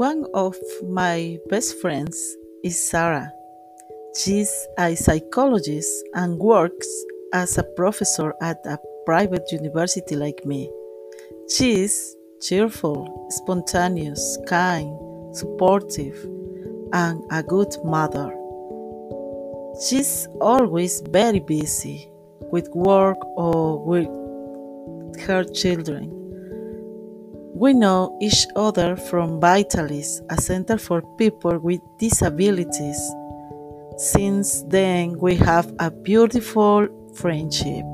One of my best friends is Sarah. She's a psychologist and works as a professor at a private university like me. She's cheerful, spontaneous, kind, supportive, and a good mother. She's always very busy with work or with her children. We know each other from Vitalis, a center for people with disabilities. Since then, we have a beautiful friendship.